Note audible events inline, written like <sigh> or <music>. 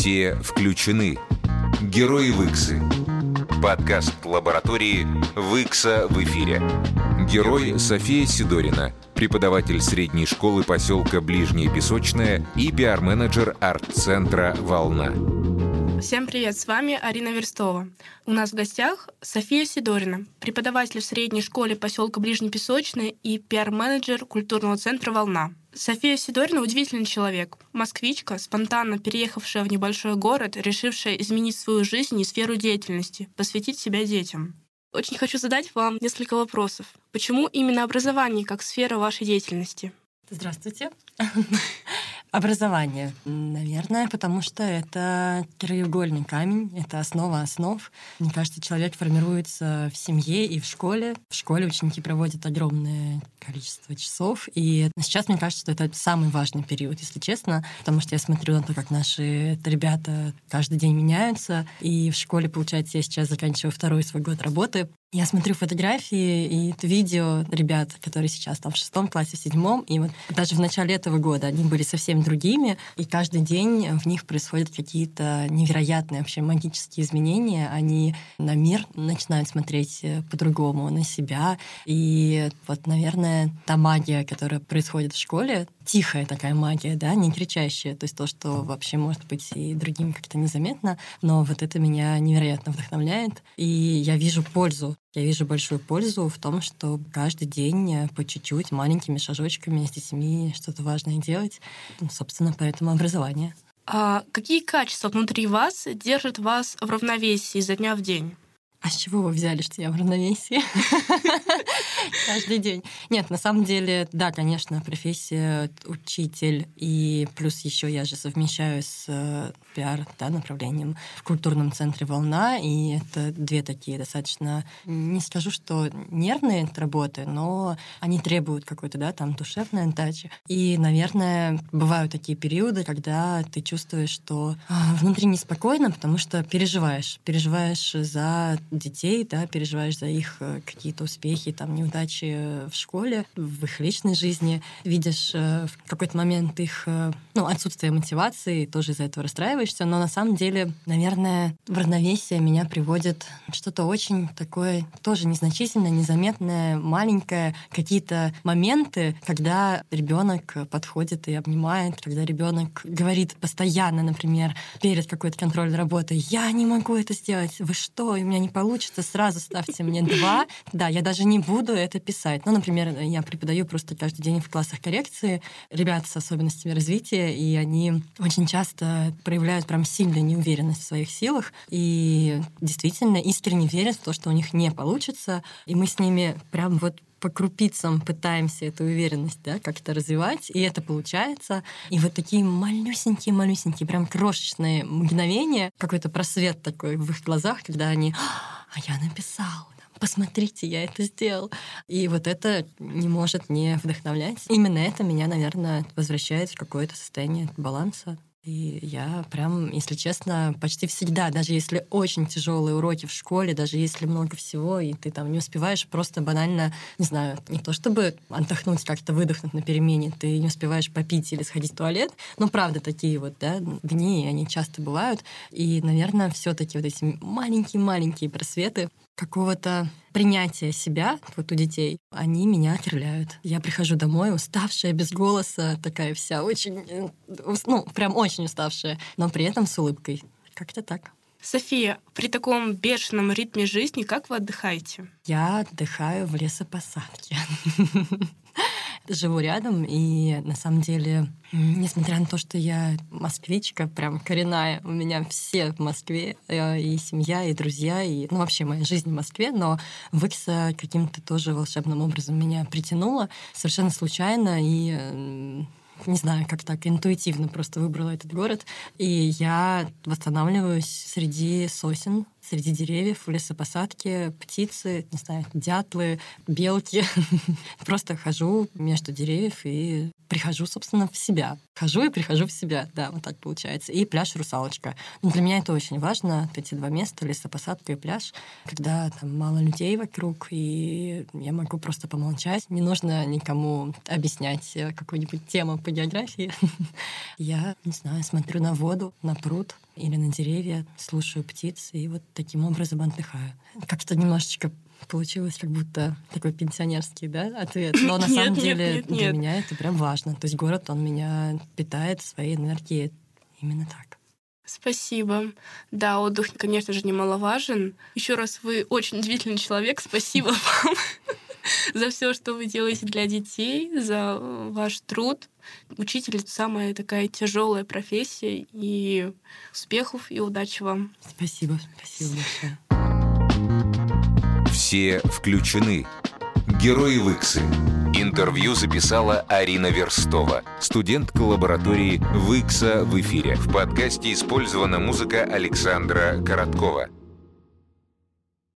Все включены. Герои Виксы. Подкаст лаборатории Викса в эфире. Герой София Сидорина, преподаватель средней школы поселка Ближнее Песочное и пиар-менеджер арт-центра «Волна». Всем привет, с вами Арина Верстова. У нас в гостях София Сидорина, преподаватель в средней школе поселка Ближнепесочное и пиар-менеджер культурного центра «Волна». София Сидорина удивительный человек. Москвичка, спонтанно переехавшая в небольшой город, решившая изменить свою жизнь и сферу деятельности, посвятить себя детям. Очень хочу задать вам несколько вопросов. Почему именно образование как сфера вашей деятельности? Здравствуйте. Образование, наверное, потому что это краеугольный камень, это основа основ. Мне кажется, человек формируется в семье и в школе. В школе ученики проводят огромное количество часов, и сейчас мне кажется, что это самый важный период, если честно, потому что я смотрю на то, как наши ребята каждый день меняются, и в школе, получается, я сейчас заканчиваю второй свой год работы, я смотрю фотографии и видео ребят, которые сейчас там в шестом классе, в седьмом, и вот даже в начале этого года они были совсем другими, и каждый день в них происходят какие-то невероятные вообще магические изменения. Они на мир начинают смотреть э, по-другому, на себя. И вот, наверное, та магия, которая происходит в школе, тихая такая магия, да, не кричащая, то есть то, что вообще может быть и другим как-то незаметно, но вот это меня невероятно вдохновляет, и я вижу пользу я вижу большую пользу в том, что каждый день по чуть-чуть, маленькими шажочками с детьми что-то важное делать. Ну, собственно, поэтому образование. А какие качества внутри вас держат вас в равновесии изо дня в день? А с чего вы взяли, что я в равновесии? <laughs> Каждый день. Нет, на самом деле, да, конечно, профессия учитель, и плюс еще я же совмещаю с э, пиар да, направлением в культурном центре «Волна», и это две такие достаточно, не скажу, что нервные работы, но они требуют какой-то, да, там, душевной отдачи. И, наверное, бывают такие периоды, когда ты чувствуешь, что а, внутри неспокойно, потому что переживаешь, переживаешь за детей, да, переживаешь за их э, какие-то успехи, там, неудачи в школе, в их личной жизни, видишь э, в какой-то момент их, э, ну, отсутствие мотивации, тоже из-за этого расстраиваешься, но на самом деле, наверное, в равновесие меня приводит что-то очень такое, тоже незначительное, незаметное, маленькое, какие-то моменты, когда ребенок подходит и обнимает, когда ребенок говорит постоянно, например, перед какой-то контрольной работой, я не могу это сделать, вы что, у меня не получится, сразу ставьте мне два. Да, я даже не буду это писать. Ну, например, я преподаю просто каждый день в классах коррекции ребят с особенностями развития, и они очень часто проявляют прям сильную неуверенность в своих силах и действительно искренне верят в то, что у них не получится. И мы с ними прям вот по крупицам пытаемся эту уверенность да, как-то развивать, и это получается. И вот такие малюсенькие-малюсенькие, прям крошечные мгновения, какой-то просвет такой в их глазах, когда они «А я написал, посмотрите, я это сделал. И вот это не может не вдохновлять. Именно это меня, наверное, возвращает в какое-то состояние баланса. И я прям, если честно, почти всегда, даже если очень тяжелые уроки в школе, даже если много всего, и ты там не успеваешь просто банально, не знаю, не то чтобы отдохнуть, как-то выдохнуть на перемене, ты не успеваешь попить или сходить в туалет, но правда такие вот, да, дни, они часто бывают. И, наверное, все таки вот эти маленькие-маленькие просветы какого-то принятия себя вот у детей, они меня окрыляют. Я прихожу домой уставшая, без голоса, такая вся очень, э, ну, прям очень уставшая, но при этом с улыбкой. Как-то так. София, при таком бешеном ритме жизни как вы отдыхаете? Я отдыхаю в лесопосадке. <laughs> живу рядом, и на самом деле, несмотря на то, что я москвичка, прям коренная, у меня все в Москве, э, и семья, и друзья, и, ну, вообще моя жизнь в Москве, но Выкса каким-то тоже волшебным образом меня притянула, совершенно случайно, и не знаю, как так, интуитивно просто выбрала этот город. И я восстанавливаюсь среди сосен, среди деревьев, в лесопосадке, птицы, не знаю, дятлы, белки. <laughs> Просто хожу между деревьев и прихожу, собственно, в себя. Хожу и прихожу в себя, да, вот так получается. И пляж «Русалочка». Ну, для меня это очень важно, вот эти два места, лесопосадка и пляж, когда там мало людей вокруг, и я могу просто помолчать. Не нужно никому объяснять какую-нибудь тему по географии. <laughs> Я, не знаю, смотрю на воду, на пруд или на деревья, слушаю птиц, и вот таким образом отдыхаю. Как-то немножечко получилось как будто такой пенсионерский да, ответ. Но на <laughs> самом деле для меня это прям важно. То есть город, он меня питает своей энергией. Именно так. Спасибо. Да, отдых, конечно же, немаловажен. Еще раз, вы очень удивительный человек. Спасибо <laughs> вам за все, что вы делаете для детей, за ваш труд. Учитель — самая такая тяжелая профессия. И успехов и удачи вам. Спасибо. Спасибо большое. Все включены. Герои Выксы. Интервью записала Арина Верстова, студентка лаборатории Выкса в эфире. В подкасте использована музыка Александра Короткова.